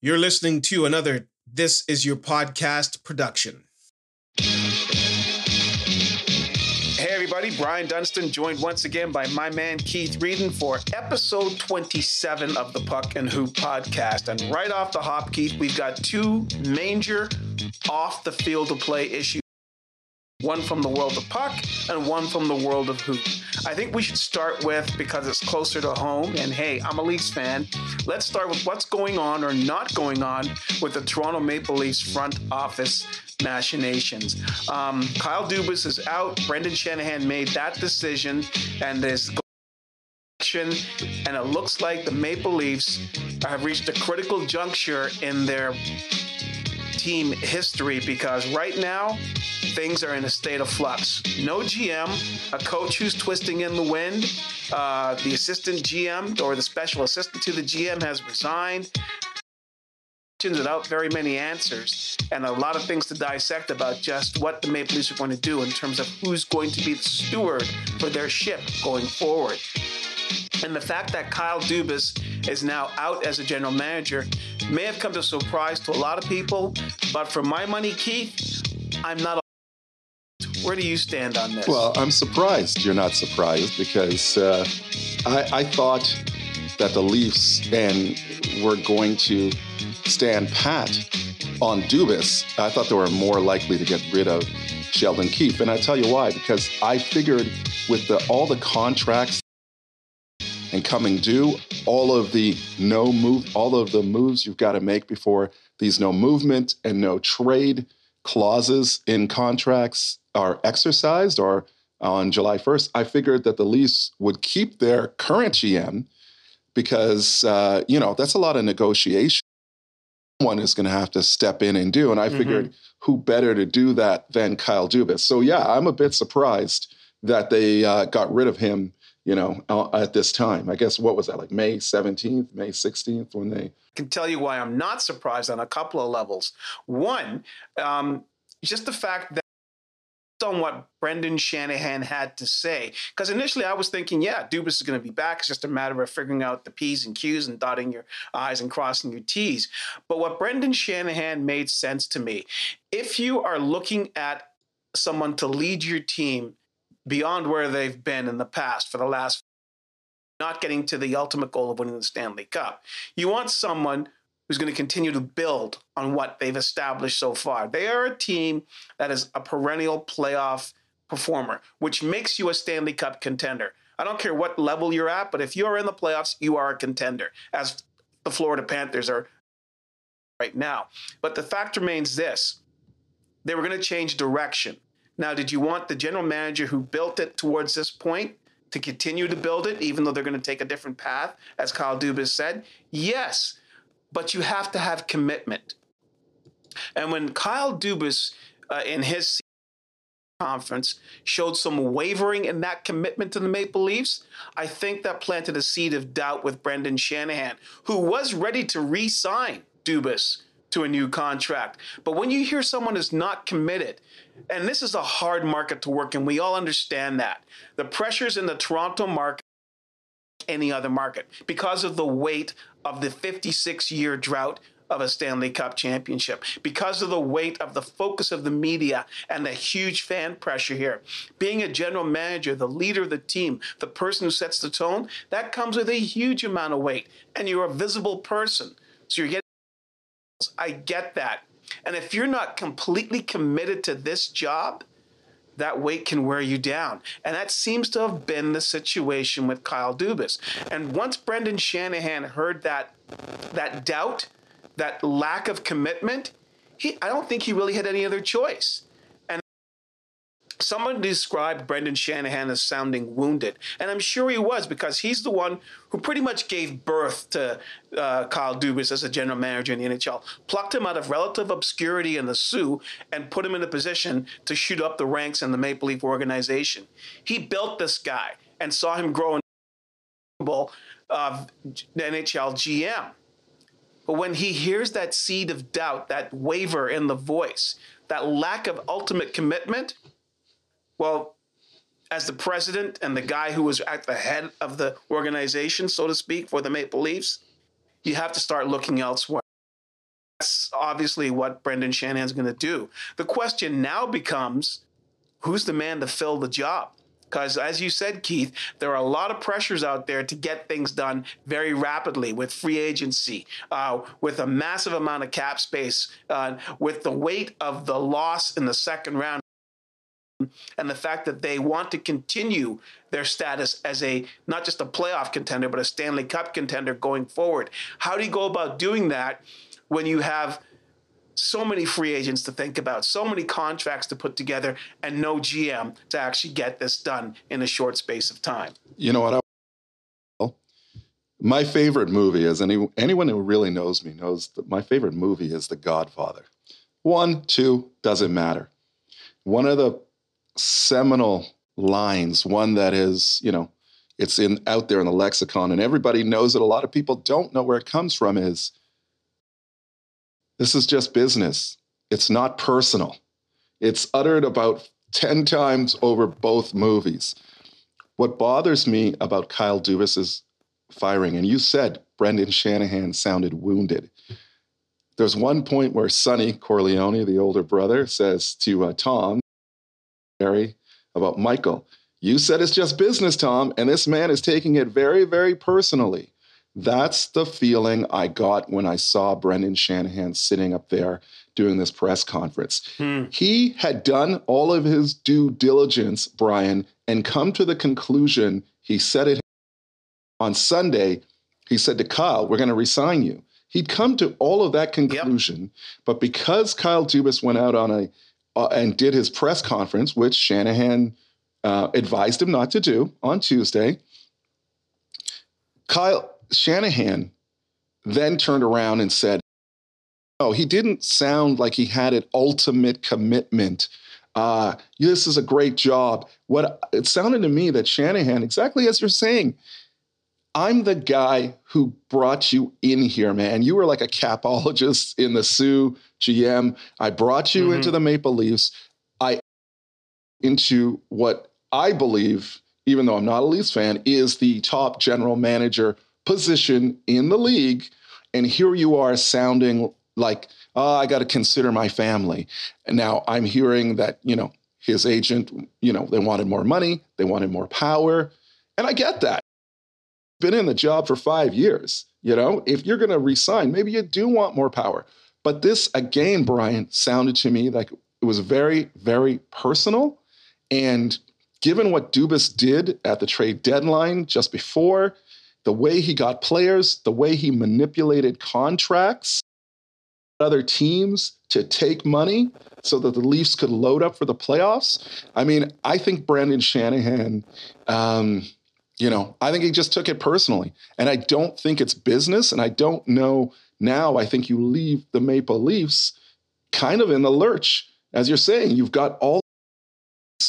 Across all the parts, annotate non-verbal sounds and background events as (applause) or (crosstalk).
You're listening to another This Is Your Podcast production. Hey, everybody, Brian Dunstan joined once again by my man Keith Reedon for episode 27 of the Puck and Hoop podcast. And right off the hop, Keith, we've got two major off the field of play issues one from the world of puck and one from the world of hoop. I think we should start with because it's closer to home. And hey, I'm a Leafs fan. Let's start with what's going on or not going on with the Toronto Maple Leafs front office machinations. Um, Kyle Dubas is out. Brendan Shanahan made that decision, and this and it looks like the Maple Leafs have reached a critical juncture in their team history because right now things are in a state of flux. No GM, a coach who's twisting in the wind, uh, the assistant GM or the special assistant to the GM has resigned. Without very many answers, and a lot of things to dissect about just what the Maple Leafs are going to do in terms of who's going to be the steward for their ship going forward. And the fact that Kyle Dubas is now out as a general manager may have come to a surprise to a lot of people, but for my money, Keith, I'm not. Where do you stand on this? Well, I'm surprised you're not surprised because uh, I, I thought that the Leafs and were going to stand pat on Dubas. I thought they were more likely to get rid of Sheldon Keefe, and I tell you why. Because I figured with the, all the contracts and coming due, all of the no move, all of the moves you've got to make before these no movement and no trade clauses in contracts are exercised or on July 1st, I figured that the Leafs would keep their current GM because, uh, you know, that's a lot of negotiation. One is going to have to step in and do. And I figured mm-hmm. who better to do that than Kyle Dubas. So, yeah, I'm a bit surprised that they uh, got rid of him you know, uh, at this time. I guess what was that like May 17th, May 16th when they can tell you why I'm not surprised on a couple of levels. One, um, just the fact that on what Brendan Shanahan had to say. Because initially I was thinking, yeah, Dubas is going to be back. It's just a matter of figuring out the P's and Q's and dotting your I's and crossing your T's. But what Brendan Shanahan made sense to me. If you are looking at someone to lead your team beyond where they've been in the past for the last not getting to the ultimate goal of winning the Stanley Cup. You want someone who's going to continue to build on what they've established so far. They are a team that is a perennial playoff performer, which makes you a Stanley Cup contender. I don't care what level you're at, but if you're in the playoffs, you are a contender, as the Florida Panthers are right now. But the fact remains this they were going to change direction. Now, did you want the general manager who built it towards this point to continue to build it, even though they're going to take a different path, as Kyle Dubas said? Yes, but you have to have commitment. And when Kyle Dubas, uh, in his conference, showed some wavering in that commitment to the Maple Leafs, I think that planted a seed of doubt with Brendan Shanahan, who was ready to re sign Dubas to a new contract. But when you hear someone is not committed, and this is a hard market to work in, we all understand that. The pressures in the Toronto market, any other market, because of the weight of the 56 year drought of a Stanley Cup championship, because of the weight of the focus of the media and the huge fan pressure here. Being a general manager, the leader of the team, the person who sets the tone, that comes with a huge amount of weight. And you're a visible person. So you're getting I get that. And if you're not completely committed to this job, that weight can wear you down. And that seems to have been the situation with Kyle Dubas. And once Brendan Shanahan heard that that doubt, that lack of commitment, he I don't think he really had any other choice. Someone described Brendan Shanahan as sounding wounded, and I'm sure he was because he's the one who pretty much gave birth to uh, Kyle Dubas as a general manager in the NHL, plucked him out of relative obscurity in the Soo, and put him in a position to shoot up the ranks in the Maple Leaf organization. He built this guy and saw him grow in uh, NHL GM. But when he hears that seed of doubt, that waver in the voice, that lack of ultimate commitment, well, as the president and the guy who was at the head of the organization, so to speak, for the Maple Leafs, you have to start looking elsewhere. that's obviously what Brendan Shanahan's going to do. The question now becomes who's the man to fill the job? Because as you said, Keith, there are a lot of pressures out there to get things done very rapidly with free agency, uh, with a massive amount of cap space, uh, with the weight of the loss in the second round and the fact that they want to continue their status as a not just a playoff contender but a Stanley Cup contender going forward. How do you go about doing that when you have so many free agents to think about, so many contracts to put together, and no GM to actually get this done in a short space of time. You know what? I, my favorite movie, is any anyone who really knows me knows that my favorite movie is The Godfather. One, two, doesn't matter. One of the seminal lines, one that is, you know, it's in out there in the lexicon, and everybody knows it. A lot of people don't know where it comes from. Is this is just business. It's not personal. It's uttered about 10 times over both movies. What bothers me about Kyle Dubas's firing, and you said Brendan Shanahan sounded wounded. There's one point where Sonny Corleone, the older brother, says to uh, Tom, Harry, about Michael, you said it's just business, Tom, and this man is taking it very, very personally. That's the feeling I got when I saw Brendan Shanahan sitting up there doing this press conference. Hmm. He had done all of his due diligence, Brian, and come to the conclusion. He said it on Sunday. He said to Kyle, We're going to resign you. He'd come to all of that conclusion, yep. but because Kyle Dubas went out on a uh, and did his press conference, which Shanahan uh, advised him not to do on Tuesday, Kyle Shanahan then turned around and said, Oh, he didn't sound like he had an ultimate commitment. Uh, this is a great job. What it sounded to me that Shanahan, exactly as you're saying, I'm the guy who brought you in here, man. You were like a capologist in the Soo GM. I brought you mm-hmm. into the Maple Leafs. I into what I believe, even though I'm not a Leafs fan, is the top general manager position in the league. And here you are sounding like, oh, I got to consider my family. And now I'm hearing that, you know, his agent, you know, they wanted more money, they wanted more power. And I get that. Been in the job for five years. You know, if you're going to resign, maybe you do want more power. But this, again, Brian, sounded to me like it was very, very personal. And given what Dubas did at the trade deadline just before, the way he got players, the way he manipulated contracts, other teams to take money so that the Leafs could load up for the playoffs. I mean, I think Brendan Shanahan, um, you know, I think he just took it personally. And I don't think it's business. And I don't know now. I think you leave the Maple Leafs kind of in the lurch. As you're saying, you've got all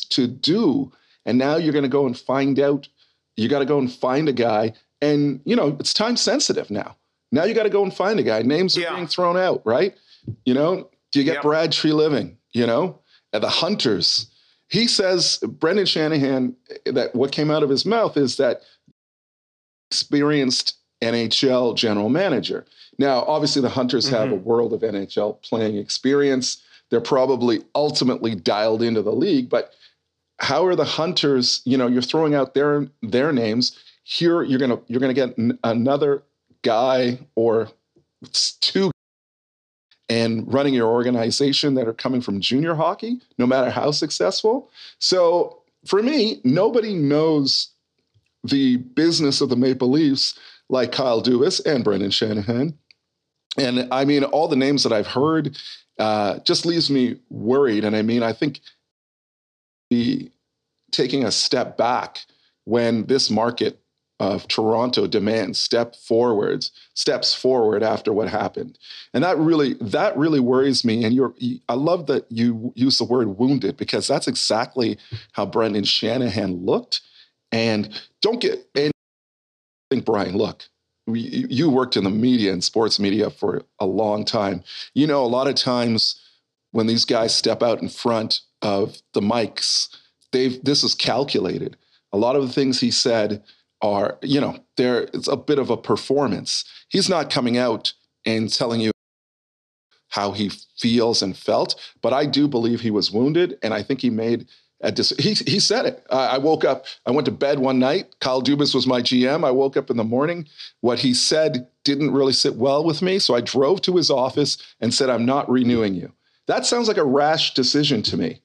to do. And now you're going to go and find out, you got to go and find a guy and, you know, it's time sensitive now. Now you got to go and find a guy. Names are yeah. being thrown out, right? You know, do you get Brad Treliving? you know, and the Hunters? He says, Brendan Shanahan, that what came out of his mouth is that experienced NHL general manager. Now, obviously, the Hunters mm-hmm. have a world of NHL playing experience. They're probably ultimately dialed into the league, but how are the Hunters? You know, you're throwing out their their names here you're gonna you're gonna get n- another guy or two and running your organization that are coming from junior hockey, no matter how successful. So for me, nobody knows the business of the Maple Leafs like Kyle Dubas and Brendan Shanahan. And I mean, all the names that I've heard uh, just leaves me worried. And I mean, I think the taking a step back when this market of Toronto demands step forwards, steps forward after what happened, and that really that really worries me. And you're, I love that you use the word wounded because that's exactly how Brendan Shanahan looked. And don't get and think Brian, look, you worked in the media and sports media for a long time. You know, a lot of times when these guys step out in front of the mics, they've this is calculated. A lot of the things he said are, you know, there it's a bit of a performance. He's not coming out and telling you how he feels and felt. But I do believe he was wounded, and I think he made a dis- he he said it. I woke up. I went to bed one night. Kyle Dubas was my GM. I woke up in the morning. What he said didn't really sit well with me, so I drove to his office and said, "I'm not renewing you." That sounds like a rash decision to me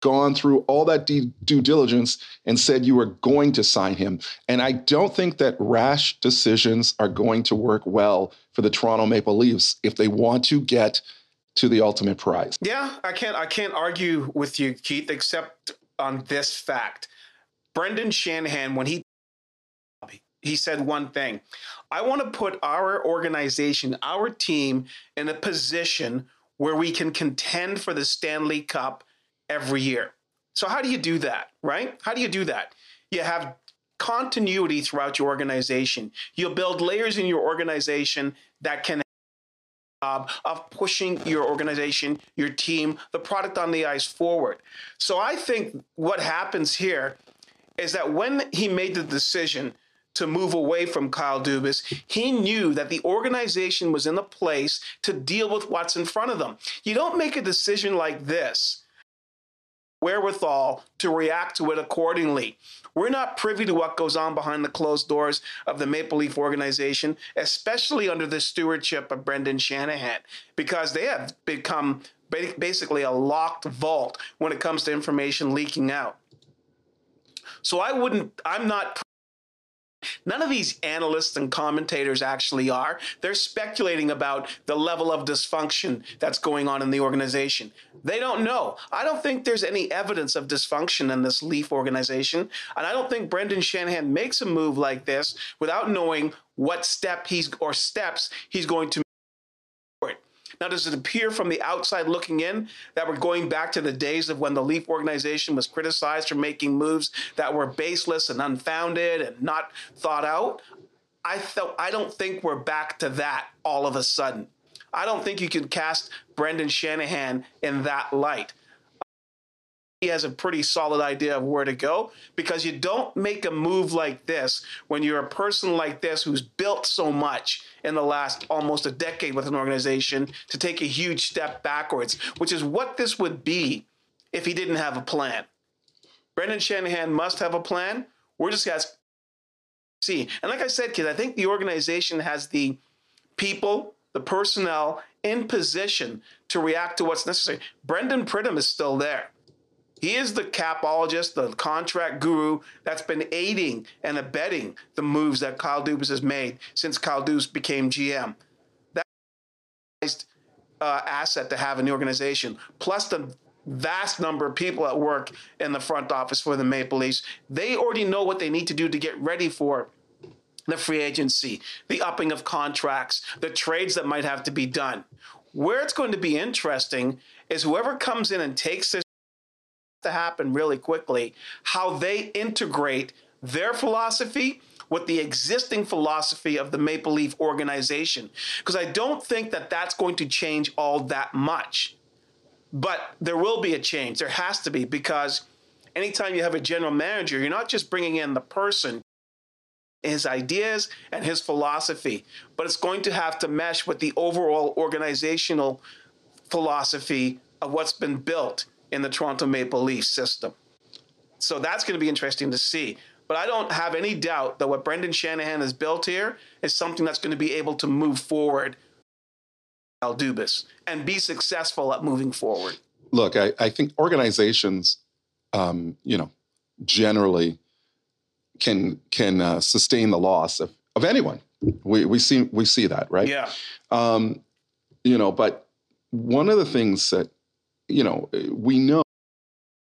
gone through all that due diligence and said you were going to sign him. And I don't think that rash decisions are going to work well for the Toronto Maple Leafs if they want to get to the ultimate prize. Yeah, I can't I can't argue with you, Keith, except on this fact. Brendan Shanahan, when he he said one thing. I want to put our organization, our team in a position where we can contend for the Stanley Cup every year. So, how do you do that, right? How do you do that? You have continuity throughout your organization. You'll build layers in your organization that can job of pushing your organization, your team, the product on the ice forward. So I think what happens here is that when he made the decision to move away from Kyle Dubas, he knew that the organization was in a place to deal with what's in front of them. You don't make a decision like this wherewithal to react to it accordingly. We're not privy to what goes on behind the closed doors of the Maple Leaf organization, especially under the stewardship of Brendan Shanahan, because they have become basically a locked vault when it comes to information leaking out. So I wouldn't, I'm not None of these analysts and commentators actually are. They're speculating about the level of dysfunction that's going on in the organization. They don't know. I don't think there's any evidence of dysfunction in this Leaf organization. And I don't think Brendan Shanahan makes a move like this without knowing what step he's or steps he's going to now, does it appear from the outside looking in that we're going back to the days of when the Leaf organization was criticized for making moves that were baseless and unfounded and not thought out? I I don't think we're back to that all of a sudden. I don't think you can cast Brendan Shanahan in that light he has a pretty solid idea of where to go because you don't make a move like this when you're a person like this who's built so much in the last almost a decade with an organization to take a huge step backwards, which is what this would be if he didn't have a plan. Brendan Shanahan must have a plan. We're just going to see. And like I said, kids, I think the organization has the people, the personnel in position to react to what's necessary. Brandon Pridham is still there. He is the capologist, the contract guru that's been aiding and abetting the moves that Kyle Dubas has made since Kyle Dubas became GM. That's uh, asset to have in the organization, plus the vast number of people at work in the front office for the Maple Leafs. They already know what they need to do to get ready for the free agency, the upping of contracts, the trades that might have to be done. Where it's going to be interesting is whoever comes in and takes this to happen really quickly how they integrate their philosophy with the existing philosophy of the Maple Leaf organization. Because I don't think that that's going to change all that much. But there will be a change. There has to be, because anytime you have a general manager, you're not just bringing in the person, his ideas and his philosophy, but it's going to have to mesh with the overall organizational philosophy of what's been built in the Toronto Maple Leaf system. So that's going to be interesting to see. But I don't have any doubt that what Brendan Shanahan has built here is something that's going to be able to move forward Al Dubas and be successful at moving forward. Look, I, I think organizations, um, you know, generally can can uh, sustain the loss of, of anyone. We we see we see that, right? Yeah. Um, you know, but one of the things that you know, we know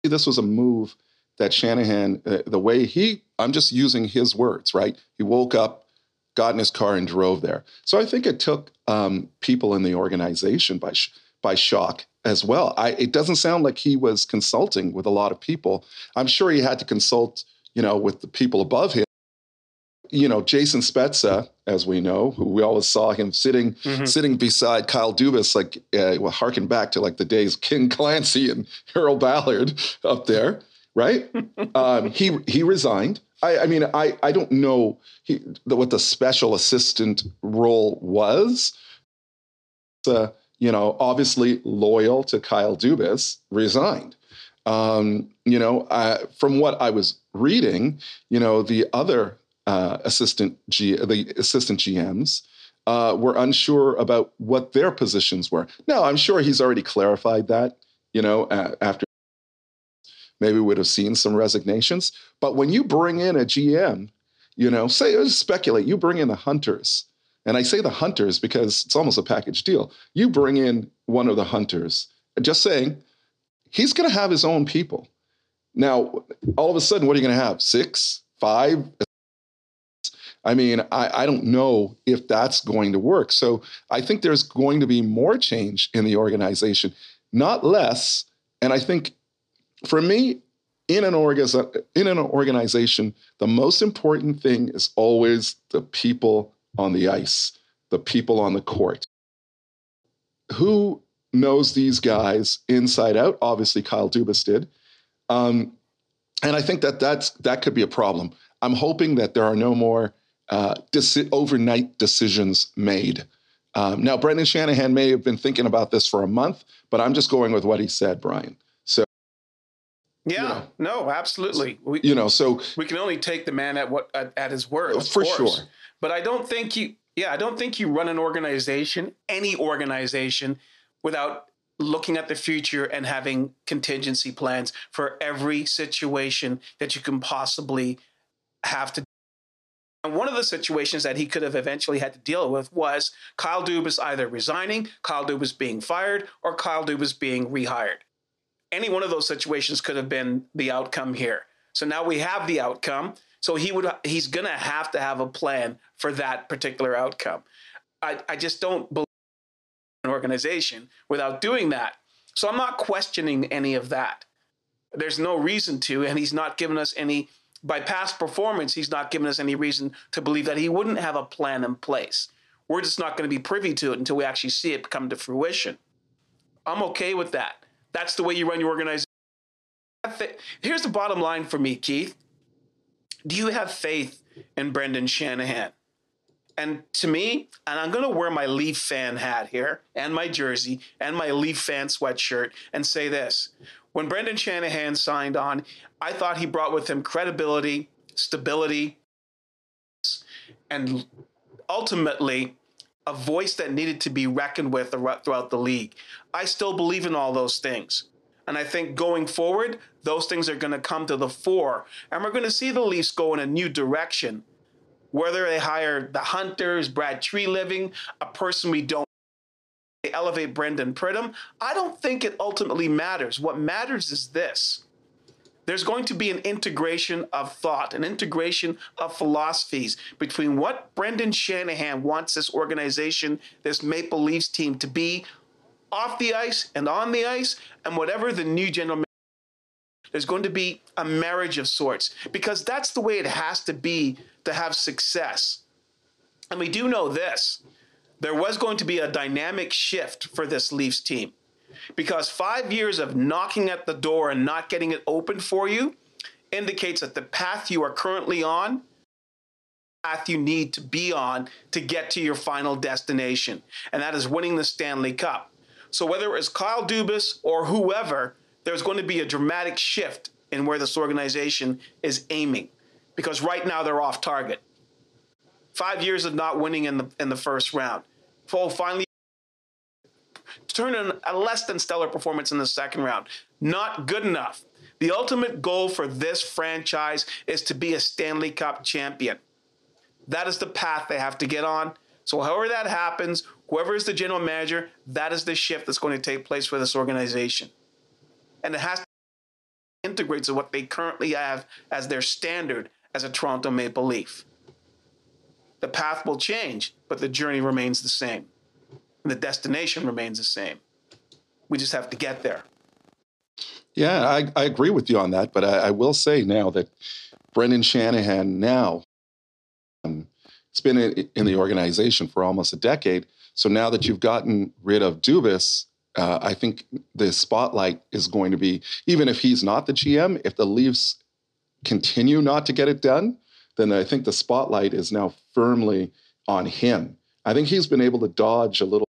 this was a move that Shanahan, uh, the way he, I'm just using his words, right? He woke up, got in his car, and drove there. So I think it took um, people in the organization by sh- by shock as well. I, it doesn't sound like he was consulting with a lot of people. I'm sure he had to consult, you know, with the people above him you know, Jason Spezza, as we know, who we always saw him sitting mm-hmm. sitting beside Kyle Dubas, like uh, well, harken back to like the days King Clancy and (laughs) Harold Ballard up there, right? (laughs) um, he he resigned. I, I, mean, I I don't know he, the, what the special assistant role was. uh, you know, obviously loyal to Kyle Dubas, resigned. Um, you know, I, from what I was reading, you know, the other uh, assistant G, the assistant GMs uh, were unsure about what their positions were. Now, I'm sure he's already clarified that. You know, uh, after maybe we would have seen some resignations. But when you bring in a GM, you know, say speculate, you bring in the hunters. And I say the hunters because it's almost a package deal. You bring in one of the hunters, just saying, he's going to have his own people. Now, all of a sudden, what are you going to have? Six, five? I mean, I, I don't know if that's going to work. So I think there's going to be more change in the organization, not less. And I think for me, in an, orga- in an organization, the most important thing is always the people on the ice, the people on the court. Who knows these guys inside out? Obviously, Kyle Dubas did. Um, and I think that that's, that could be a problem. I'm hoping that there are no more uh, deci- overnight decisions made. Um, now, Brendan Shanahan may have been thinking about this for a month, but I'm just going with what he said, Brian. So, yeah, you know, no, absolutely. We, you know, so we can only take the man at what at, at his word, for course. sure. But I don't think you, yeah, I don't think you run an organization, any organization, without looking at the future and having contingency plans for every situation that you can possibly have to. And one of the situations that he could have eventually had to deal with was Kyle Dubas either resigning, Kyle Dubas being fired, or Kyle Dubas being rehired. Any one of those situations could have been the outcome here. So now we have the outcome. So he would he's going to have to have a plan for that particular outcome. I, I just don't believe an organization without doing that. So I'm not questioning any of that. There's no reason to, and he's not given us any by past performance, he's not given us any reason to believe that he wouldn't have a plan in place. We're just not going to be privy to it until we actually see it come to fruition. I'm okay with that. That's the way you run your organization. Here's the bottom line for me, Keith. Do you have faith in Brendan Shanahan? And to me, and I'm going to wear my Leaf fan hat here and my jersey and my Leaf fan sweatshirt and say this. When Brendan Shanahan signed on, I thought he brought with him credibility, stability, and ultimately a voice that needed to be reckoned with throughout the league. I still believe in all those things. And I think going forward, those things are going to come to the fore. And we're going to see the Leafs go in a new direction. Whether they hire the Hunters, Brad Treliving, a person we don't elevate Brandon Pridham, I don't think it ultimately matters. What matters is this. There's going to be an integration of thought, an integration of philosophies between what Brendan Shanahan wants this organization, this Maple Leafs team to be off the ice and on the ice, and whatever the new general. There's going to be a marriage of sorts because that's the way it has to be to have success. And we do know this there was going to be a dynamic shift for this Leafs team because five years of knocking at the door and not getting it open for you indicates that the path you are currently on path you need to be on to get to your final destination, and that is winning the Stanley Cup. So whether it's Kyle Dubas or whoever, there's going to be a dramatic shift in where this organization is aiming, because right now they're off target. Five years of not winning in the in the first round. Full finally turn in a less than stellar performance in the second round. Not good enough. The ultimate goal for this franchise is to be a Stanley Cup champion. That is the path they have to get on. So, however that happens, whoever is the general manager, that is the shift that's going to take place for this organization. And it has to integrate to what they currently have as their standard as a Toronto Maple Leaf. The path will change, but the journey remains the same. And the destination remains the same. We just have to get there. Yeah, I, I agree with you on that. But I, I will say now that Brendan Shanahan now um, it's been in, in, the organization for almost a decade. So now that you've gotten rid of Dubas, uh, I think the spotlight is going to be, even if he's not the GM, if the Leafs continue not to get it done, then I think the spotlight is now firmly on him. I think he's been able to dodge a little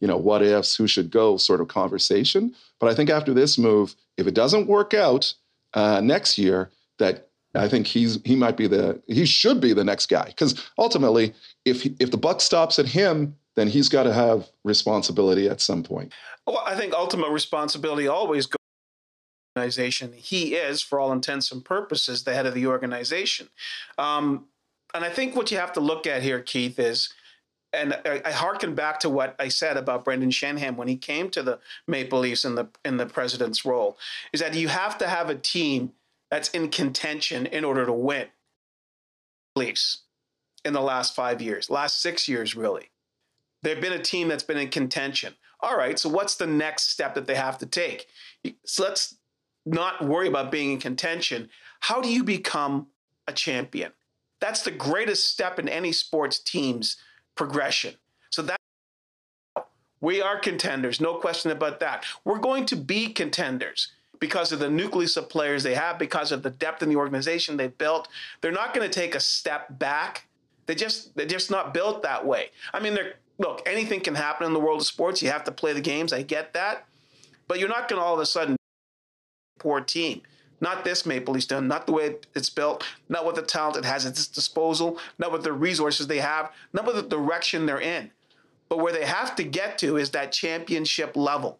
you know, what ifs, who should go sort of conversation. But I think after this move, if it doesn't work out uh, next year, that I think he's he might be the he should be the next guy because ultimately, if if the buck stops at him, then he's got to have responsibility at some point. Well, I think ultimate responsibility always goes organization. He is, for all intents and purposes, the head of the organization. Um, and I think what you have to look at here, Keith, is, and I, I harken back to what I said about Brendan Shanahan when he came to the Maple Leafs in the in the president's role, is that you have to have a team that's in contention in order to win. Leafs in the last five years, last six years, really. They've been a team that's been in contention. All right, so what's the next step that they have to take? So let's not worry about being in contention. How do you become a champion? That's the greatest step in any sports team's progression. So that we are contenders, no question about that. We're going to be contenders because of the nucleus of players they have, because of the depth in the organization they've built. They're not going to take a step back. They just they're just not built that way. I mean, they're look, anything can happen in the world of sports. You have to play the games. I get that. But you're not going to all of a sudden poor team. Not this Maple Leafs team, not the way it's built, not what the talent it has at its disposal, not what the resources they have, not what the direction they're in. But where they have to get to is that championship level.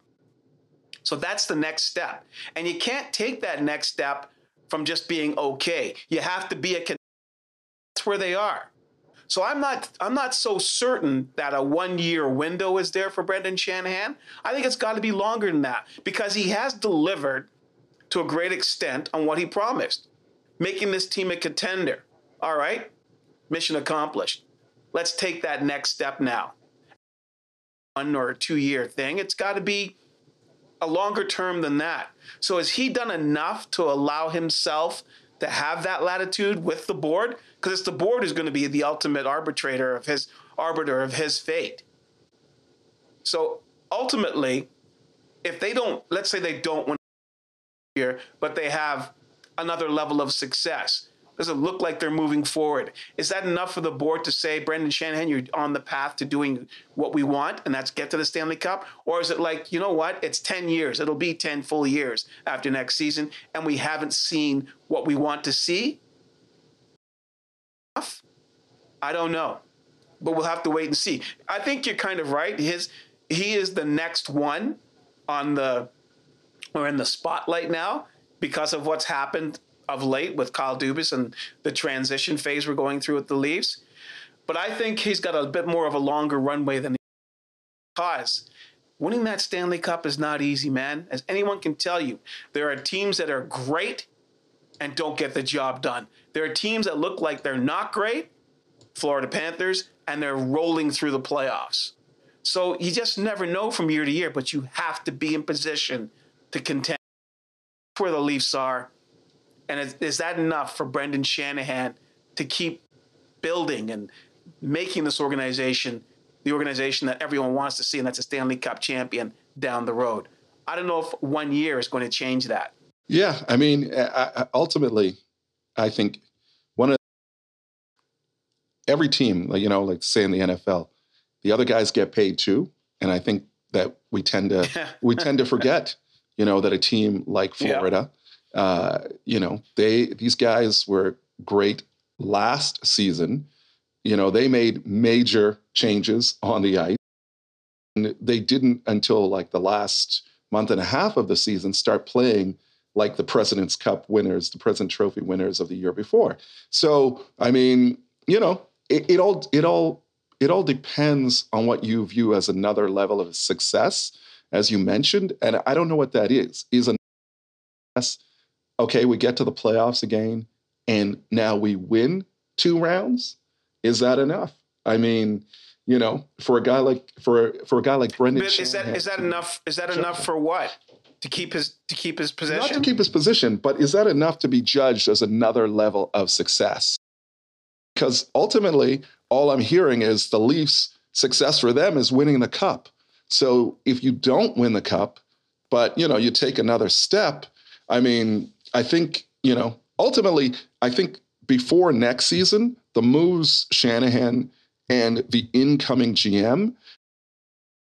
So that's the next step. And you can't take that next step from just being okay. You have to be a that's where they are. So I'm not I'm not so certain that a one year window is there for Brendan Shanahan. I think it's got to be longer than that because he has delivered to a great extent on what he promised, making this team a contender. All right, mission accomplished. Let's take that next step now. One or two year thing, it's got to be a longer term than that. So, has he done enough to allow himself to have that latitude with the board? Because it's the board who's going to be the ultimate arbitrator of his arbiter of his fate. So, ultimately, if they don't, let's say they don't win year, but they have another level of success? Does it look like they're moving forward? Is that enough for the board to say, Brendan Shanahan, you're on the path to doing what we want, and that's get to the Stanley Cup? Or is it like, you know what? It's 10 years. It'll be 10 full years after next season, and we haven't seen what we want to see? I don't know, but we'll have to wait and see. I think you're kind of right. His he is the next one on the we're in the spotlight now because of what's happened of late with Kyle Dubas and the transition phase we're going through with the Leafs. But I think he's got a bit more of a longer runway than he because winning that Stanley Cup is not easy, man. As anyone can tell you, there are teams that are great and don't get the job done. There are teams that look like they're not great, Florida Panthers, and they're rolling through the playoffs. So you just never know from year to year, but you have to be in position to contend where the Leafs are. And is, is that enough for Brendan Shanahan to keep building and making this organization the organization that everyone wants to see, and that's a Stanley Cup champion down the road? I don't know if one year is going to change that. Yeah, I mean, ultimately, I think one of every team, like you know, like say in the NFL, the other guys get paid too, and I think that we tend to (laughs) we tend to forget you know, that a team like Florida, yeah. uh, you know, they these guys were great last season. You know, they made major changes on the ice. And they didn't until like the last month and a half of the season start playing like the President's Cup winners, the President Trophy winners of the year before. So, I mean, you know, it, it all it all it all depends on what you view as another level of success as you mentioned. And I don't know what that is. Is a okay, we get to the playoffs again, and now we win two rounds. Is that enough? I mean, you know, for a guy like for for a guy like Brendan, is that is that enough? Is that enough for what? To keep his to keep his position? Not to keep his position, but is that enough to be judged as another level of success? Because ultimately, all I'm hearing is the Leafs' success for them is winning the cup. So if you don't win the cup, but you know, you take another step, I mean, I think, you know, ultimately, I think before next season, the moves Shanahan and the incoming GM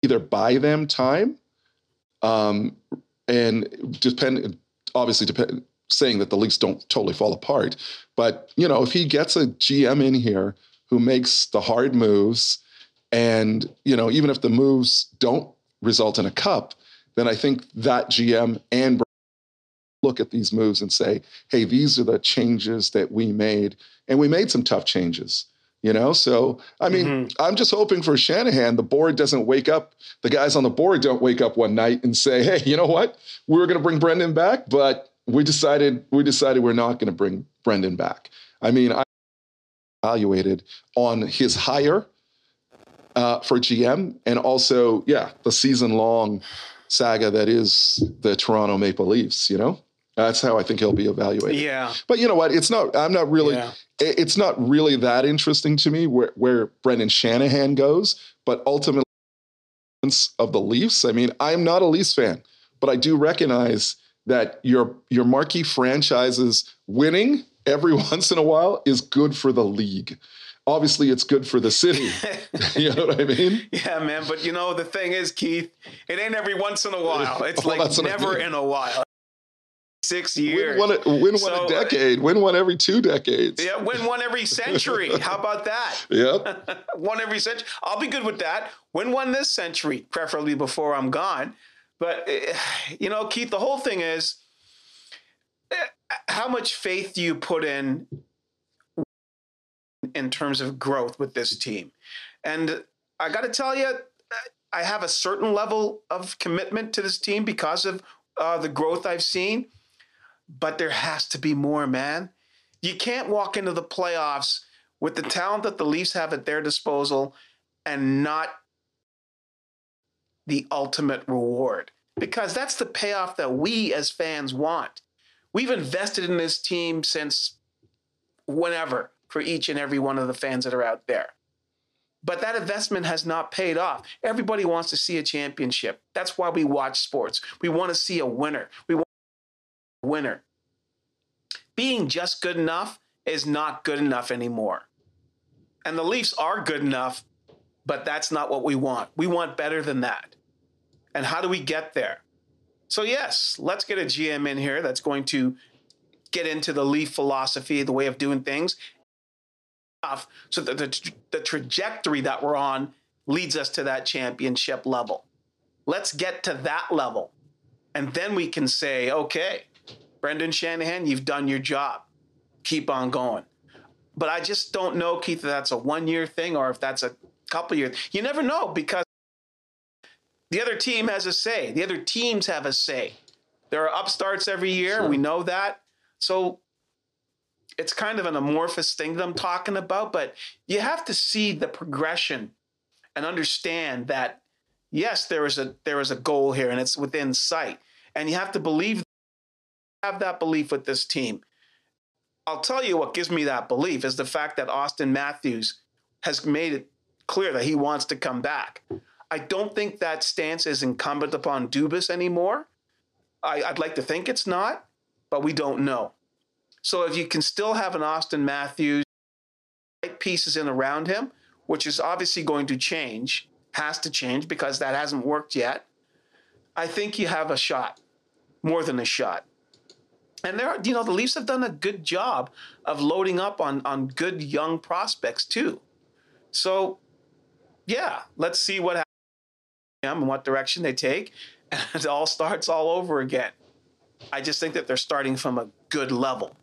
either buy them time, um, and depend obviously depend saying that the Leafs don't totally fall apart, but you know if he gets a GM in here who makes the hard moves, and you know even if the moves don't result in a cup, then I think that GM and look at these moves and say, hey, these are the changes that we made. And we made some tough changes, you know? So, I mean, mm-hmm. I'm just hoping for Shanahan, the board doesn't wake up, the guys on the board don't wake up one night and say, hey, you know what? We were going to bring Brendan back, but we decided we decided we're not going to bring Brendan back. I mean, I evaluated on his hire uh, for GM and also, yeah, the season long saga that is the Toronto Maple Leafs, you know? That's how I think he'll be evaluated. Yeah. But you know what? It's not. I'm not really. Yeah. It's not really that interesting to me where where Brendan Shanahan goes. But ultimately, of the Leafs. I mean, I'm not a Leafs fan, but I do recognize that your your marquee franchises winning every (laughs) once in a while is good for the league. Obviously, it's good for the city. (laughs) you know what I mean? Yeah, man. But you know, the thing is, Keith, it ain't every once in a while. (laughs) It's well, like never I mean. in a while six years. Win one, win so, one a decade. Win one every two decades. Yeah, win one every century. (laughs) How about that? Yep. one every century. I'll be good with that. Win one this century, preferably before I'm gone. But eh, you know, Keith, the whole thing is eh, how much faith do you put in terms of growth with this team? And I got to tell you, I have a certain level of commitment to this team because of uh, the growth I've seen but there has to be more, man. You can't walk into the playoffs with the talent that the Leafs have at their disposal and not the ultimate reward because that's the payoff that we as fans want. We've invested in this team since whenever for each and every one of the fans that are out there. But that investment has not paid off. Everybody wants to see a championship. That's why we watch sports. We want to see a winner. We want a winner. Being just good enough is not good enough anymore. And the Leafs are good enough, but that's not what we want. We want better than that. And how do we get there? So, yes, let's get a GM in here that's going to get into the Leaf philosophy, the way of doing things, so that the, the trajectory that we're on leads us to that championship level. Let's get to that level. And then we can say, okay, Brendan Shanahan, you've done your job. Keep on going. But I just don't know, Keith, if that's a one year thing or if that's a couple years. You never know because the other team has a say. The other teams have a say. There are upstarts every year. Sure. We know that. So it's kind of an amorphous thing that I'm talking about, but you have to see the progression and understand that yes, there is a there is a goal here and it's within sight. And you have to believe have that belief with this team. I'll tell you what gives me that belief is the fact that Auston Matthews has made it clear that he wants to come back. I don't think that stance is incumbent upon Dubas anymore. I, would like to think it's not, but we don't know. So if you can still have an Auston Matthews, right pieces in around him, which is obviously going to change, has to change because that hasn't worked yet. I think you have a shot, more than a shot. And there, you know, the Leafs have done a good job of loading up on on good young prospects too. So, yeah, let's see what happens and what direction they take, (laughs) and it all starts all over again. I just think that they're starting from a good level.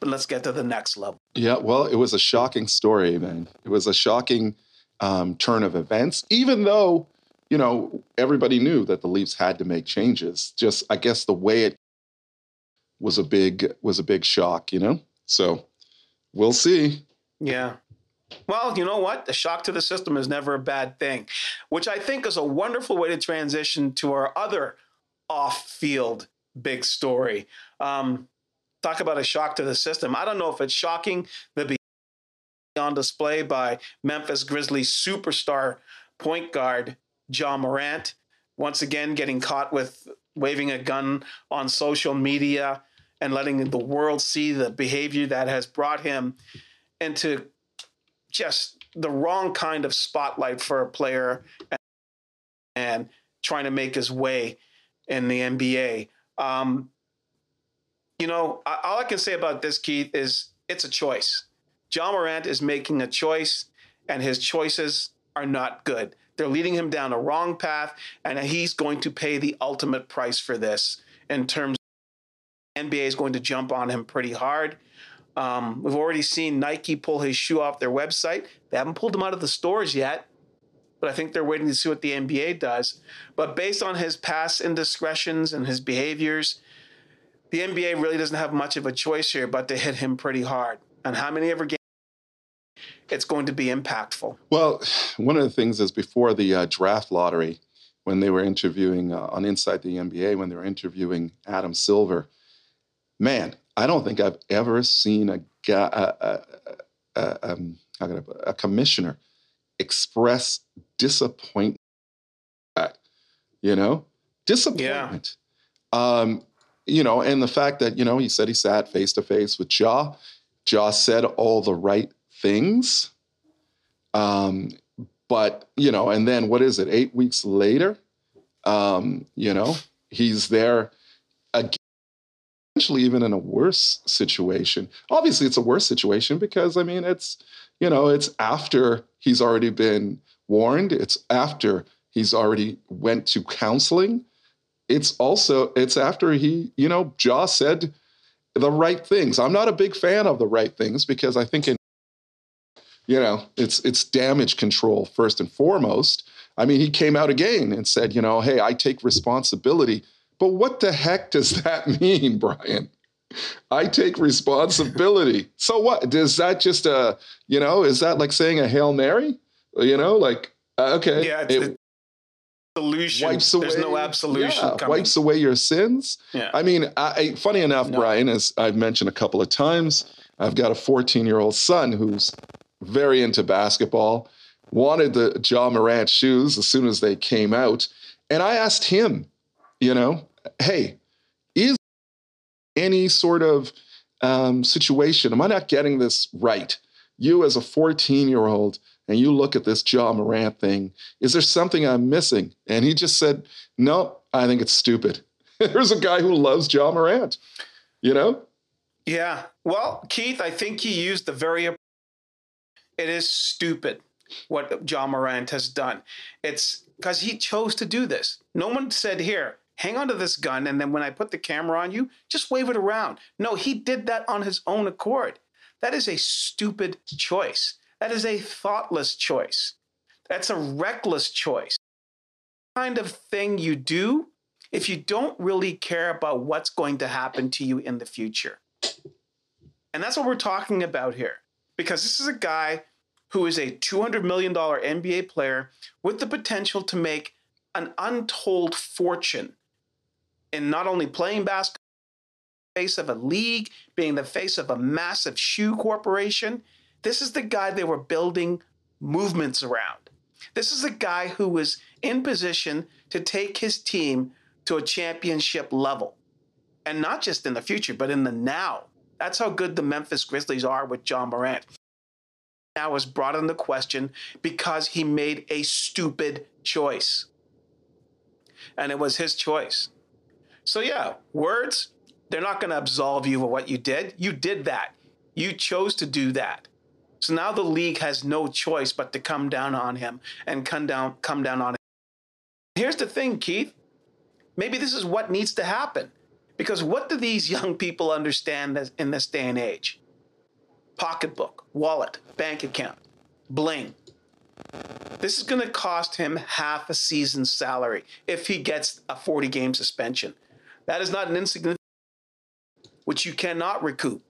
But let's get to the next level. Yeah, well, it was a shocking story, man. It was a shocking um, turn of events, even though you know everybody knew that the Leafs had to make changes. Just, I guess, the way it was a big was a big shock, you know. So we'll see. Yeah. Well, you know what? A shock to the system is never a bad thing, which I think is a wonderful way to transition to our other off-field big story. Um, talk about a shock to the system. I don't know if it's shocking the on display by Memphis Grizzlies superstar point guard Ja Morant, once again getting caught with waving a gun on social media and letting the world see the behavior that has brought him into just the wrong kind of spotlight for a player. And, trying to make his way in the NBA. Um, you know, all I can say about this, Keith, is it's a choice. Ja Morant is making a choice, and his choices are not good. They're leading him down a wrong path, and he's going to pay the ultimate price for this in terms NBA is going to jump on him pretty hard. Um, we've already seen Nike pull his shoe off their website. They haven't pulled him out of the stores yet, but I think they're waiting to see what the NBA does. But based on his past indiscretions and his behaviors, the NBA really doesn't have much of a choice here but to hit him pretty hard. And how many ever games it's going to be impactful. Well, one of the things is before the uh, draft lottery, when they were interviewing uh, on Inside the NBA, when they were interviewing Adam Silver, man, I don't think I've ever seen a guy, a, a, a, um, a commissioner express disappointment. You know, disappointment. Yeah. Um, you know, and the fact that you know he said he sat face to face with Ja. Ja said all the right things. Um, but you know, and then what is it? Eight weeks later, um, you know, he's there again potentially even in a worse situation. Obviously, it's a worse situation because I mean, it's you know, it's after he's already been warned. It's after he's already went to counseling. It's also it's after he you know Ja said the right things. I'm not a big fan of the right things because I think in you know it's it's damage control first and foremost. I mean, he came out again and said, you know, hey, I take responsibility but what the heck does (laughs) that mean, Brian? I take responsibility. (laughs) so what? Does that just a, you know, is that like saying a Hail Mary? You know, like, uh, okay. Yeah, it's it Wipes away, There's no absolution. Yeah, wipes away your sins. Yeah. I mean, I, funny enough, no. Brian, as I've mentioned a couple of times, I've got a 14 year old son who's very into basketball, wanted the Ja Morant shoes as soon as they came out. And I asked him, you know, hey, is any sort of um, situation, am I not getting this right? You, as a 14 year old, and you look at this Ja Morant thing, is there something I'm missing? And he just said, no, I think it's stupid. (laughs) There's a guy who loves Ja Morant, you know? Yeah. Well, Keith, I think he used the very, it is stupid what Ja Morant has done. It's because he chose to do this. No one said, here, hang on to this gun, and then when I put the camera on you, just wave it around. No, he did that on his own accord. That is a stupid choice. That is a thoughtless choice. That's a reckless choice. Kind of thing you do if you don't really care about what's going to happen to you in the future. And that's what we're talking about here. Because this is a guy who is a $200 million NBA player with the potential to make an untold fortune in not only playing basketball, face of a league, being the face of a massive shoe corporation. This is the guy they were building movements around. This is the guy who was in position to take his team to a championship level. And not just in the future, but in the now. That's how good the Memphis Grizzlies are with Ja Morant. Now was brought into question because he made a stupid choice. And it was his choice. So, yeah, words, they're not going to absolve you of what you did. You did that. You chose to do that. So now the league has no choice but to come down on him and come down, come down on him. Here's the thing, Keith. Maybe this is what needs to happen. Because what do these young people understand in this day and age? Pocketbook, wallet, bank account, bling. This is going to cost him half a season's salary if he gets a 40 game suspension. That is not an insignificant, which you cannot recoup.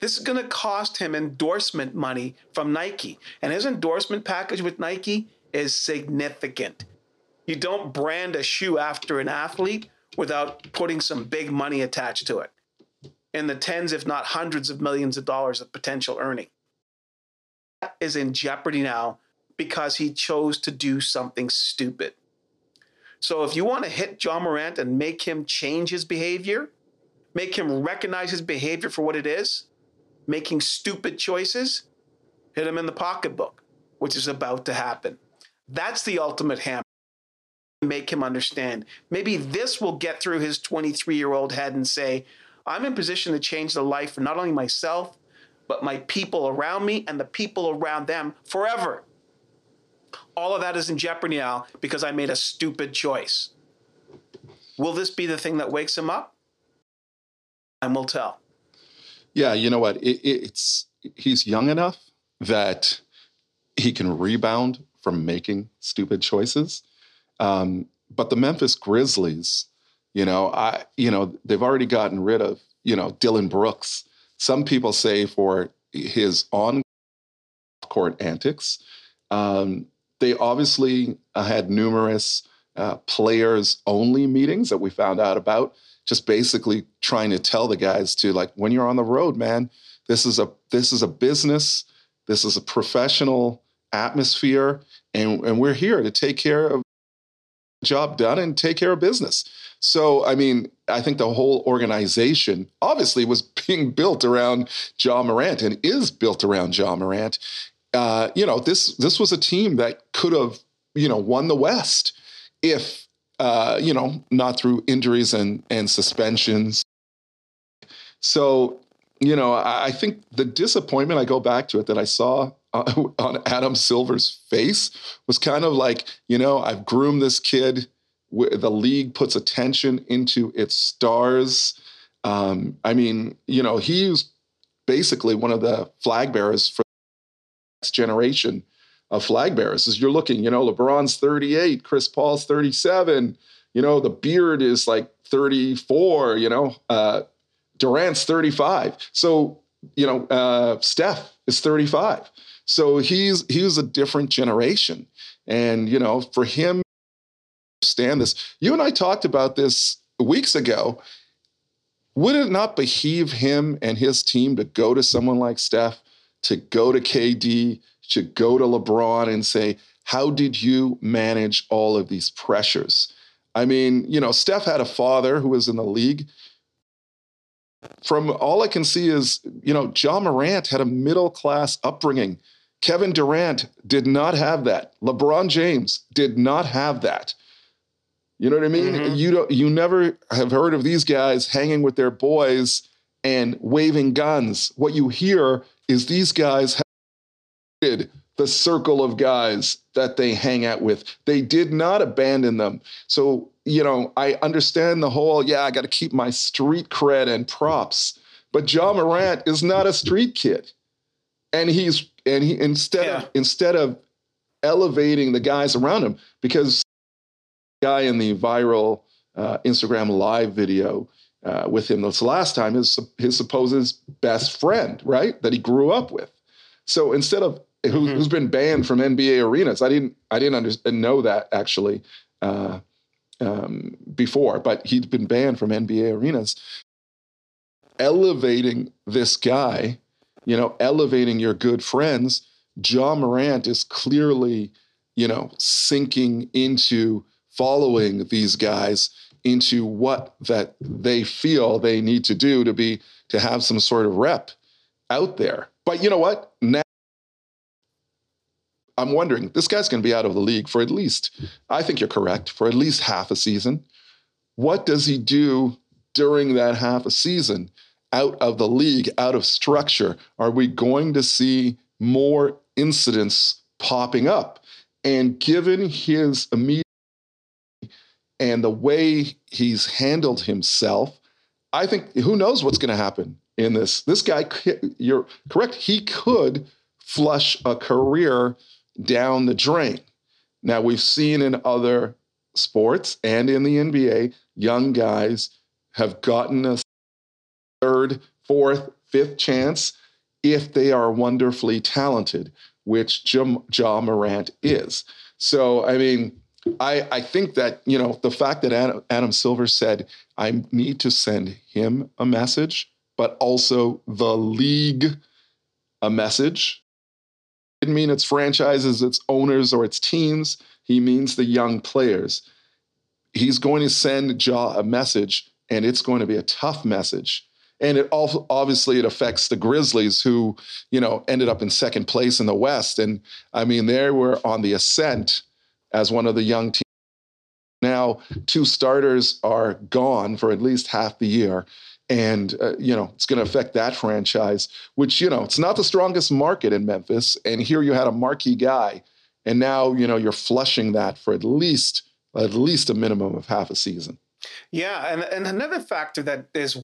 This is going to cost him endorsement money from Nike. And his endorsement package with Nike is significant. You don't brand a shoe after an athlete without putting some big money attached to it in the tens, if not hundreds of millions of dollars of potential earning. That is in jeopardy now because he chose to do something stupid. So if you want to hit Ja Morant and make him change his behavior, make him recognize his behavior for what it is, making stupid choices, hit him in the pocketbook, which is about to happen. That's the ultimate hammer. make him understand. Maybe this will get through his 23 year old head and say, I'm in position to change the life for not only myself, but my people around me and the people around them forever. All of that is in jeopardy now because I made a stupid choice. Will this be the thing that wakes him up? And we'll tell. Yeah, you know what? It, it's he's young enough that he can rebound from making stupid choices. Um, but the Memphis Grizzlies, you know, I you know they've already gotten rid of you know Dillon Brooks. Some people say for his on court antics. Um, they obviously had numerous uh, players only meetings that we found out about just basically trying to tell the guys to like when you're on the road man this is a this is a business this is a professional atmosphere and and we're here to take care of job done and take care of business. So i mean i think the whole organization obviously was (laughs) being built around Ja Morant and is built around Ja Morant. Uh, you know this this was a team that could have you know won the west if uh, you know, not through injuries and and suspensions. So, you know, I, I think the disappointment. I go back to it that I saw uh, (laughs) on Adam Silver's face was kind of like, you know, I've groomed this kid. The league puts attention into its stars. Um, I mean, you know, he's basically one of the flag bearers for the next generation of flag bearers. As you're looking, you know, LeBron's 38, Chris Paul's 37, you know, the beard is like 34, you know, uh, Durant's 35. So, you know, uh, Steph is 35. So he's he's a different generation. And, you know, for him stand this, you and I talked about this weeks ago. Would it not behoove him and his team to go to someone like Steph, to go to KD, to go to LeBron and say, How did you manage all of these pressures? I mean, you know, Steph had a father who was in the league. From all I can see is, you know, Ja Morant had a middle class upbringing. Kevin Durant did not have that. LeBron James did not have that. You know what I mean? Mm-hmm. You don't you never have heard of these guys hanging with their boys and waving guns. What you hear is these guys the circle of guys that they hang out with. They did not abandon them. So, you know, I understand the whole, yeah, I got to keep my street cred and props. But Ja Morant is not a street kid. And he's and he instead yeah. of instead of elevating the guys around him, because the guy in the viral uh, Instagram live video uh, with him this last time is his supposed best friend, right? That he grew up with. So instead of who, mm-hmm. who's been banned from NBA arenas. I didn't I didn't under, know that actually uh, um, before, but he'd been banned from NBA arenas. Elevating this guy, you know, elevating your good friends. Ja Morant is clearly, you know, sinking into following these guys into what that they feel they need to do to be to have some sort of rep out there. But you know what? Now I'm wondering, this guy's going to be out of the league for at least, I think you're correct, for at least half a season. What does he do during that half a season out of the league, out of structure? Are we going to see more incidents popping up? And given his immediate and the way he's handled himself, I think who knows what's going to happen in this. This guy, you're correct, he could flush a career down the drain. Now, we've seen in other sports and in the NBA, young guys have gotten a third, fourth, fifth chance if they are wonderfully talented, which Ja Morant is. So, I mean, I, I think that, you know, the fact that Adam, Adam Silver said, I need to send him a message, but also the league a message didn't mean its franchises, its owners, or its teams. He means the young players. He's going to send Ja a message, and it's going to be a tough message. And it obviously it affects the Grizzlies, who you know ended up in second place in the West. And I mean, they were on the ascent as one of the young teams Now, two starters are gone for at least half the year. And, uh, you know, it's going to affect that franchise, which, you know, it's not the strongest market in Memphis. And here you had a marquee guy. And now, you know, you're flushing that for at least, at least a minimum of half a season. Yeah. And, and another factor that is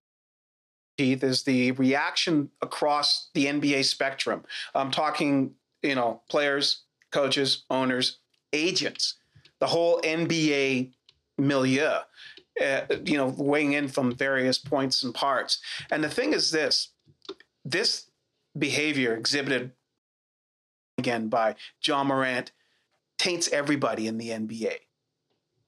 Keith, is the reaction across the NBA spectrum. I'm talking, you know, players, coaches, owners, agents, the whole NBA milieu, uh, you know, weighing in from various points and parts. And the thing is this this behavior exhibited again by Ja Morant taints everybody in the NBA.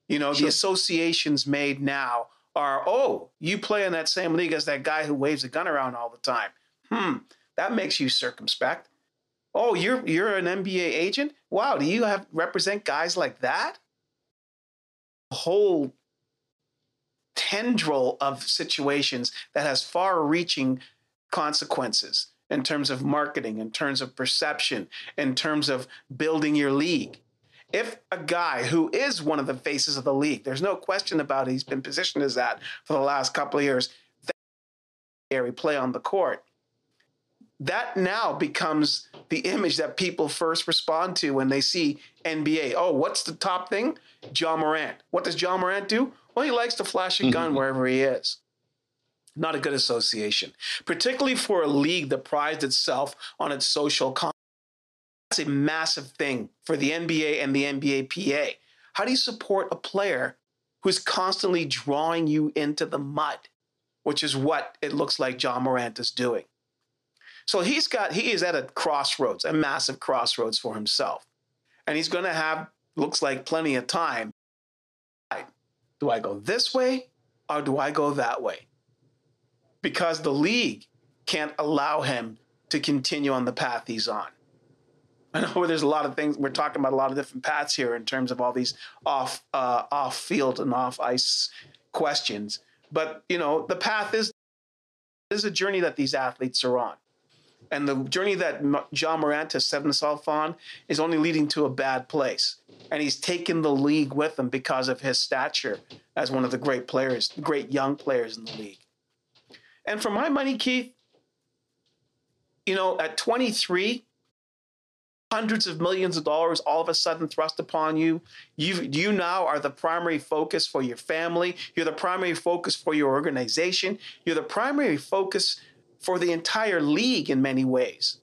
You know, sure. the associations made now are, oh, you play in that same league as that guy who waves a gun around all the time. Hmm, that makes you circumspect. Oh, you're you're an NBA agent? Wow, do you have represent guys like that? Whole tendril of situations that has far-reaching consequences in terms of marketing, in terms of perception, in terms of building your league if a guy who is one of the faces of the league, there's no question about it, he's been positioned as that for the last couple of years, Gary play on the court. That now becomes the image that people first respond to when they see NBA. Oh, what's the top thing? Ja Morant. What does Ja Morant do? Well, he likes to flash a gun mm-hmm. wherever he is. Not a good association, particularly for a league that prides itself on its social content that's a massive thing for the NBA and the NBA PA. How do you support a player who's constantly drawing you into the mud, which is what it looks like Ja Morant is doing? So he's got he is at a crossroads, a massive crossroads for himself. And he's going to have looks like plenty of time. Do I go this way or do I go that way? Because the league can't allow him to continue on the path he's on. (laughs) I know there's a lot of things we're talking about a lot of different paths here in terms of all these off uh, off field and off ice questions, but you know the path is is a journey that these athletes are on, and the journey that Ja Morant has set himself on is only leading to a bad place, and he's taken the league with him because of his stature as one of the great players, great young players in the league. And for my money, Keith, you know, at 23 hundreds of millions of dollars all of a sudden thrust upon you. You you now are the primary focus for your family. You're the primary focus for your organization. You're the primary focus for the entire league in many ways.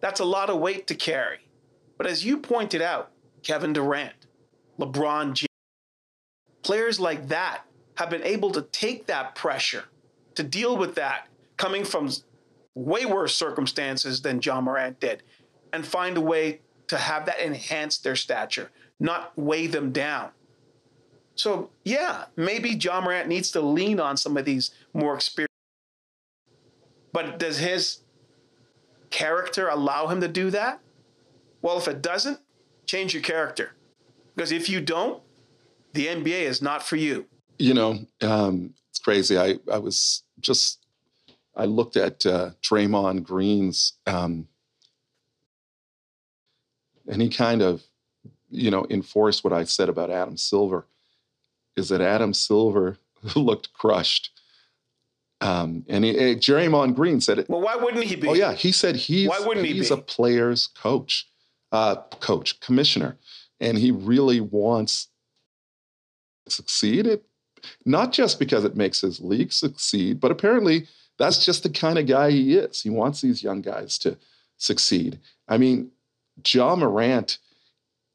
That's a lot of weight to carry. But as you pointed out, Kevin Durant, LeBron James, players like that have been able to take that pressure, to deal with that coming from way worse circumstances than Ja Morant did and find a way to have that enhance their stature, not weigh them down. So, yeah, maybe Ja Morant needs to lean on some of these more experienced. But does his character allow him to do that? Well, if it doesn't, change your character. Because if you don't, the NBA is not for you. You know, um, it's crazy. I, I was just, I looked at uh, Draymond Green's um, and he kind of, you know, enforced what I said about Adam Silver, is that Adam Silver (laughs) looked crushed. Um, and he, uh, Draymond Green said it. Well, why wouldn't he be? Oh yeah, he said he's why wouldn't he's he be? a player's coach, uh, coach, commissioner, and he really wants to succeed. It not just because it makes his league succeed, but apparently that's just the kind of guy he is. He wants these young guys to succeed. I mean, Ja Morant,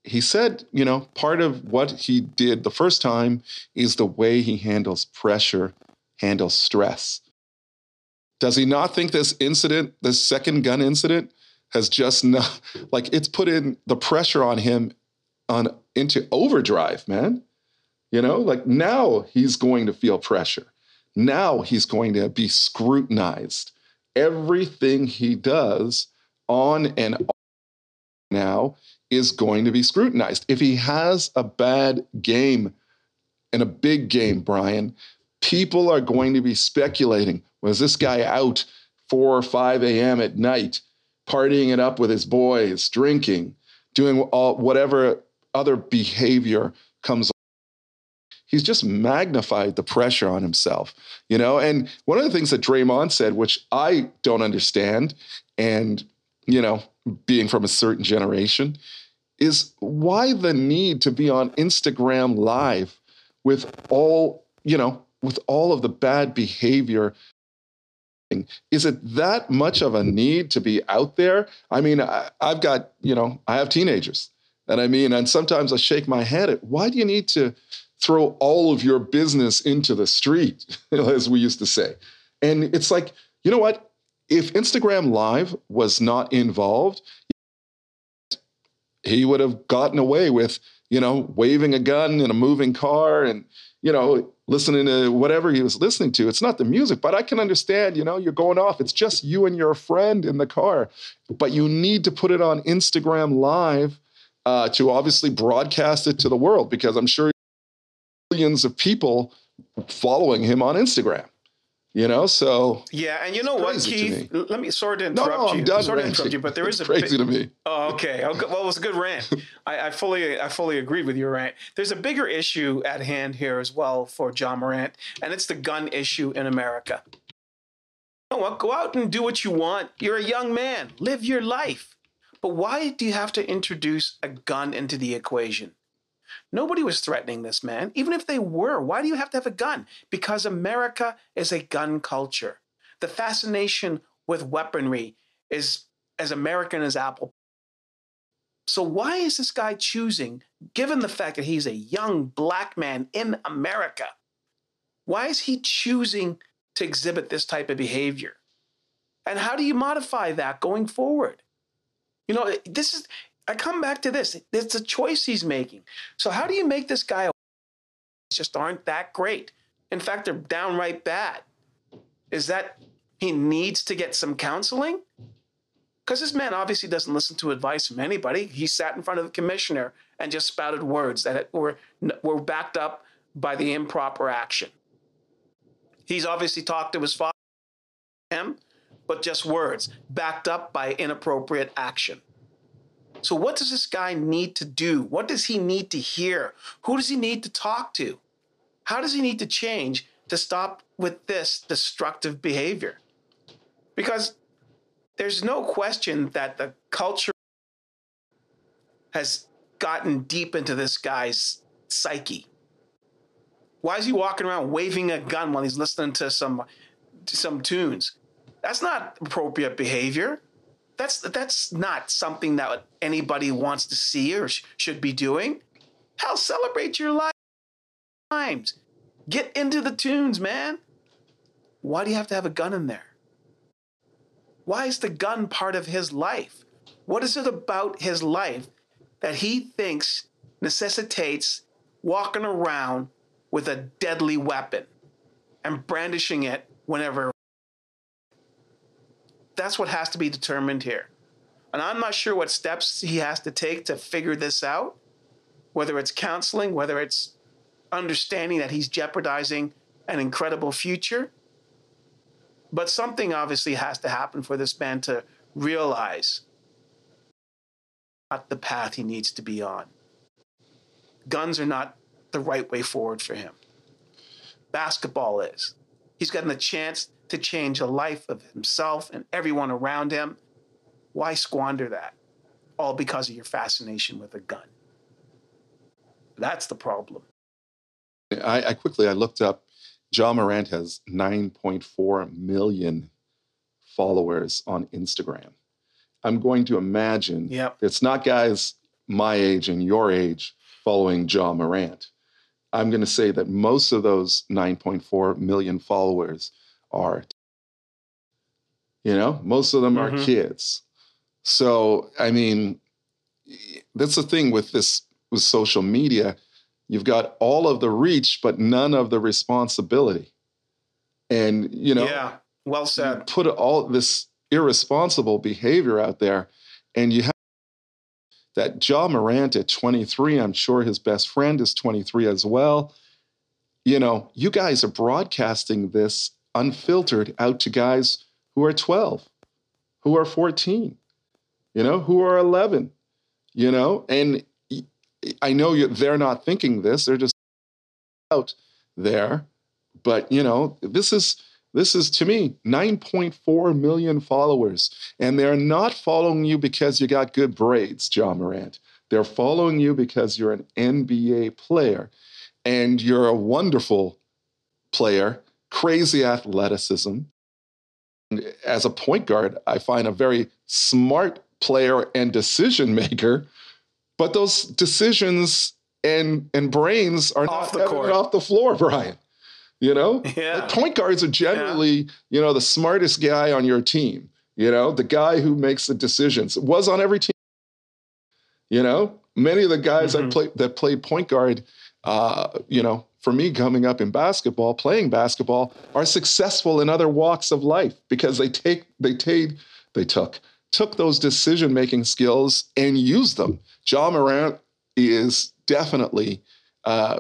he said, you know, part of what he did the first time is the way he handles pressure, handles stress. Does he not think this incident, this second gun incident, has just not (laughs) like it's put in the pressure on him on into overdrive, man? You know, like now he's going to feel pressure. Now he's going to be scrutinized. Everything he does on and now is going to be scrutinized. If he has a bad game and a big game, Brian, people are going to be speculating was this guy out 4 or 5 a.m. at night, partying it up with his boys, drinking, doing all, whatever other behavior comes he's just magnified the pressure on himself, you know? And one of the things that Draymond said, which I don't understand, and, you know, being from a certain generation, is why the need to be on Instagram live with all, you know, with all of the bad behavior is it that much of a need to be out there? I mean, I, have got, you know, I have teenagers. And I mean, and sometimes I shake my head at why do you need to throw all of your business into the street, (laughs) as we used to say? And it's like, you know what? If Instagram Live was not involved, he would have gotten away with, you know, waving a gun in a moving car and, you know, listening to whatever he was listening to. It's not the music, but I can understand, you know, you're going off. It's just you and your friend in the car, but you need to put it on Instagram Live uh, to obviously broadcast it to the world because I'm sure millions of people following him on Instagram. You know, so yeah, and you know what, Keith? Let me sorry to interrupt no, no, you. I'm done sorry ranting. to interrupt you, but there is a crazy big, to me. Oh, okay. Oh, well, it was a good rant. (laughs) I, I, fully, I fully agreed with your rant. There's a bigger issue at hand here as well for Ja Morant, and it's the gun issue in America. You know what? Go out and do what you want. You're a young man. Live your life. But why do you have to introduce a gun into the equation? Nobody was threatening this man. Even if they were, why do you have to have a gun? Because America is a gun culture. The fascination with weaponry is as American as Apple. So, why is this guy choosing, given the fact that he's a young black man in America, why is he choosing to exhibit this type of behavior? And how do you modify that going forward? You know, this is I come back to this. It's a choice he's making. So how do you make this guy (laughs) just aren't that great? In fact, they're downright bad. Is that he needs to get some counseling? Because this man obviously doesn't listen to advice from anybody. He sat in front of the commissioner and just spouted words that were, were backed up by the improper action. He's obviously talked to his father, him, but just words backed up by inappropriate action. So, what does this guy need to do? What does he need to hear? Who does he need to talk to? How does he need to change to stop with this destructive behavior? Because there's no question that the culture has gotten deep into this guy's psyche. Why is he walking around waving a gun while he's listening to some to some tunes? That's not appropriate behavior that's that's not something that anybody wants to see or sh- should be doing. Hell, celebrate your life times. Get into the tunes, man. Why do you have to have a gun in there? Why is the gun part of his life? What is it about his life that he thinks necessitates walking around with a deadly weapon and brandishing it whenever that's what has to be determined here. And I'm not sure what steps he has to take to figure this out, whether it's counseling, whether it's understanding that he's jeopardizing an incredible future. But something obviously has to happen for this man to realize not the path he needs to be on. Guns are not the right way forward for him. Basketball is. He's gotten a chance to change the life of himself and everyone around him. Why squander that? All because of your fascination with a gun. That's the problem. I, I quickly I looked up. Ja Morant has 9.4 million followers on Instagram. I'm going to imagine yep. it's not guys my age and your age following Ja Morant. I'm going to say that most of those 9.4 million followers are. You know, most of them mm-hmm. are kids. So, I mean, that's the thing with this with social media. You've got all of the reach, but none of the responsibility. And you know, yeah, well said. Put all this irresponsible behavior out there, and you have that Ja Morant at 23. I'm sure his best friend is 23 as well. You know, you guys are broadcasting this unfiltered out to guys who are 12, who are 14, you know, who are 11, you know, and I know they're not thinking this. They're just out there. But you know, this is this is to me 9.4 million followers, and they're not following you because you got good braids, Ja Morant. They're following you because you're an NBA player, and you're a wonderful player, crazy athleticism. As a point guard, I find a very smart player and decision maker, but those decisions and and brains are Off not the court. off the floor, (laughs) Brian. You know, (laughs) Yeah. Like, point guards are generally, you know, the smartest guy on your team. You know, the guy who makes the decisions it was on every team. You know, many of the guys Mhm. that play that played point guard, uh, you know, for me coming up in basketball, playing basketball, are successful in other walks of life because they take they take they took took those decision making skills and used them. Ja Morant is definitely uh,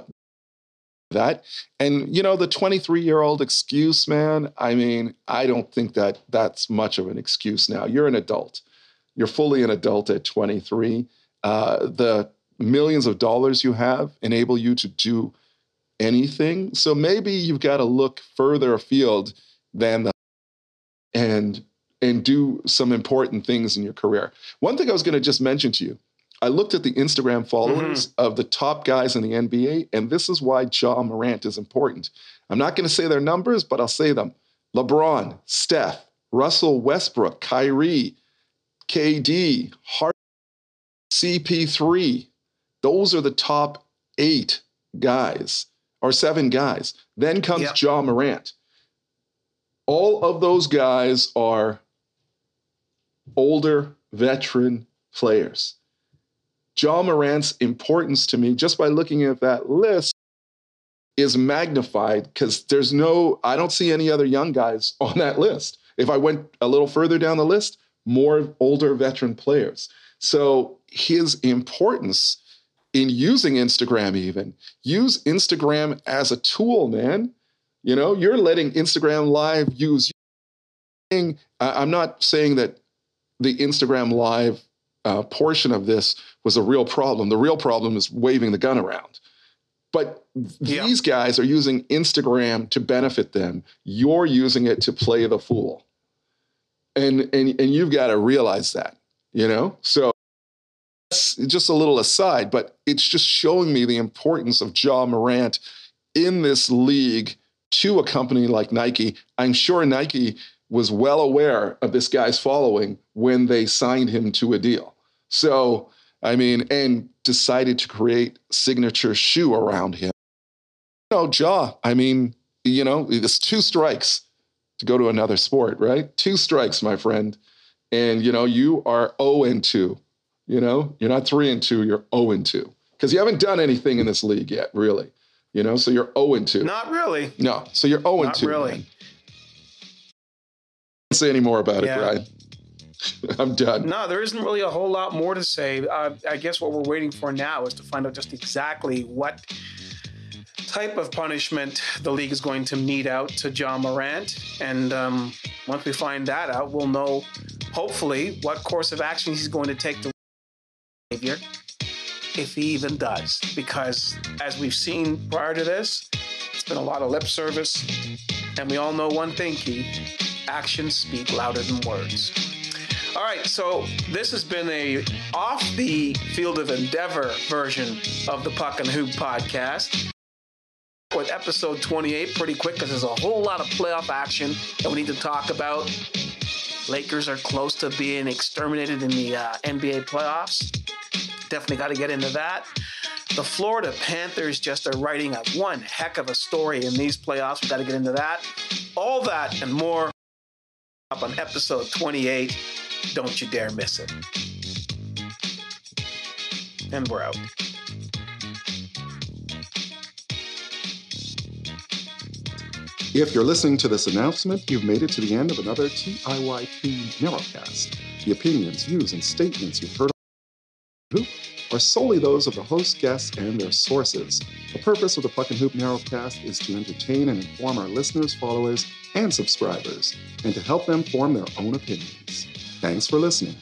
that. And you know, the 23 year old excuse, man. I mean, I don't think that that's much of an excuse now. You're an adult. You're fully an adult at 23. Uh, the millions of dollars you have enable you to do anything. So maybe you've got to look further afield than the and and do some important things in your career. One thing I was going to just mention to you, I looked at the Instagram followers mm-hmm. of the top guys in the NBA, and this is why Ja Morant is important. I'm not going to say their numbers, but I'll say them. LeBron, Steph, Russell Westbrook, Kyrie, KD, Hart, CP3. Those are the top eight guys or seven guys. Then comes Yep. Ja Morant. All of those guys are older veteran players. Ja Morant's importance to me, just by looking at that list, is magnified because there's no, I don't see any other young guys (laughs) on that list. If I went a little further down the list, more older veteran players. So his importance in using Instagram, even use Instagram as a tool, man. You know, you're letting Instagram Live use. I- I'm not saying that the Instagram Live uh, portion of this was a real problem. The real problem is waving the gun around. But Yeah. these guys are using Instagram to benefit them. You're using it to play the fool. And and and you've got to realize that, you know? So that's just a little aside, but it's just showing me the importance of Ja Morant in this league to a company like Nike. I'm sure Nike was well aware of this guy's following when they signed him to a deal. So, I mean, and decided to create signature shoe around him. You know, Ja, I mean, you know, it's two strikes to go to another sport, right? Two strikes, my friend. And, you know, you are 0 and 2. You know, you're not 3 and 2, you're 0 and 2. Because you haven't done anything in this league yet, really. You know, so you're 0 and 2. Not really. No, so you're 0 and Not 2. really. man. Say any more about Yeah. it, Brian. (laughs) I'm done. No, there isn't really a whole lot more to say. Uh, I guess what we're waiting for now is to find out just exactly what type of punishment the league is going to mete out to Ja Morant. And um, once we find that out, we'll know, hopefully, what course of action he's going to take to behavior, if he even does. Because as we've seen prior to this, it's been a lot of lip service. And we all know one thing, Keith actions speak louder than words. All right, so this has been a off the field of endeavor version of the Puck and Hoop podcast. With episode 28, pretty quick because there's a whole lot of playoff action that we need to talk about. Lakers are close to being exterminated in the uh, NBA playoffs. Definitely got to get into that. The Florida Panthers just are writing a one heck of a story in these playoffs. We got to get into that. All that and more up on episode 28. Don't you dare miss it. And we're out. If you're listening to this announcement, you've made it to the end of another TIYP Narrowcast. The opinions, views, and statements you've heard are solely those of the host, guests, and their sources. The purpose of the Puck and Hoop Narrowcast is to entertain and inform our listeners, followers, and subscribers, and to help them form their own opinions. Thanks for listening.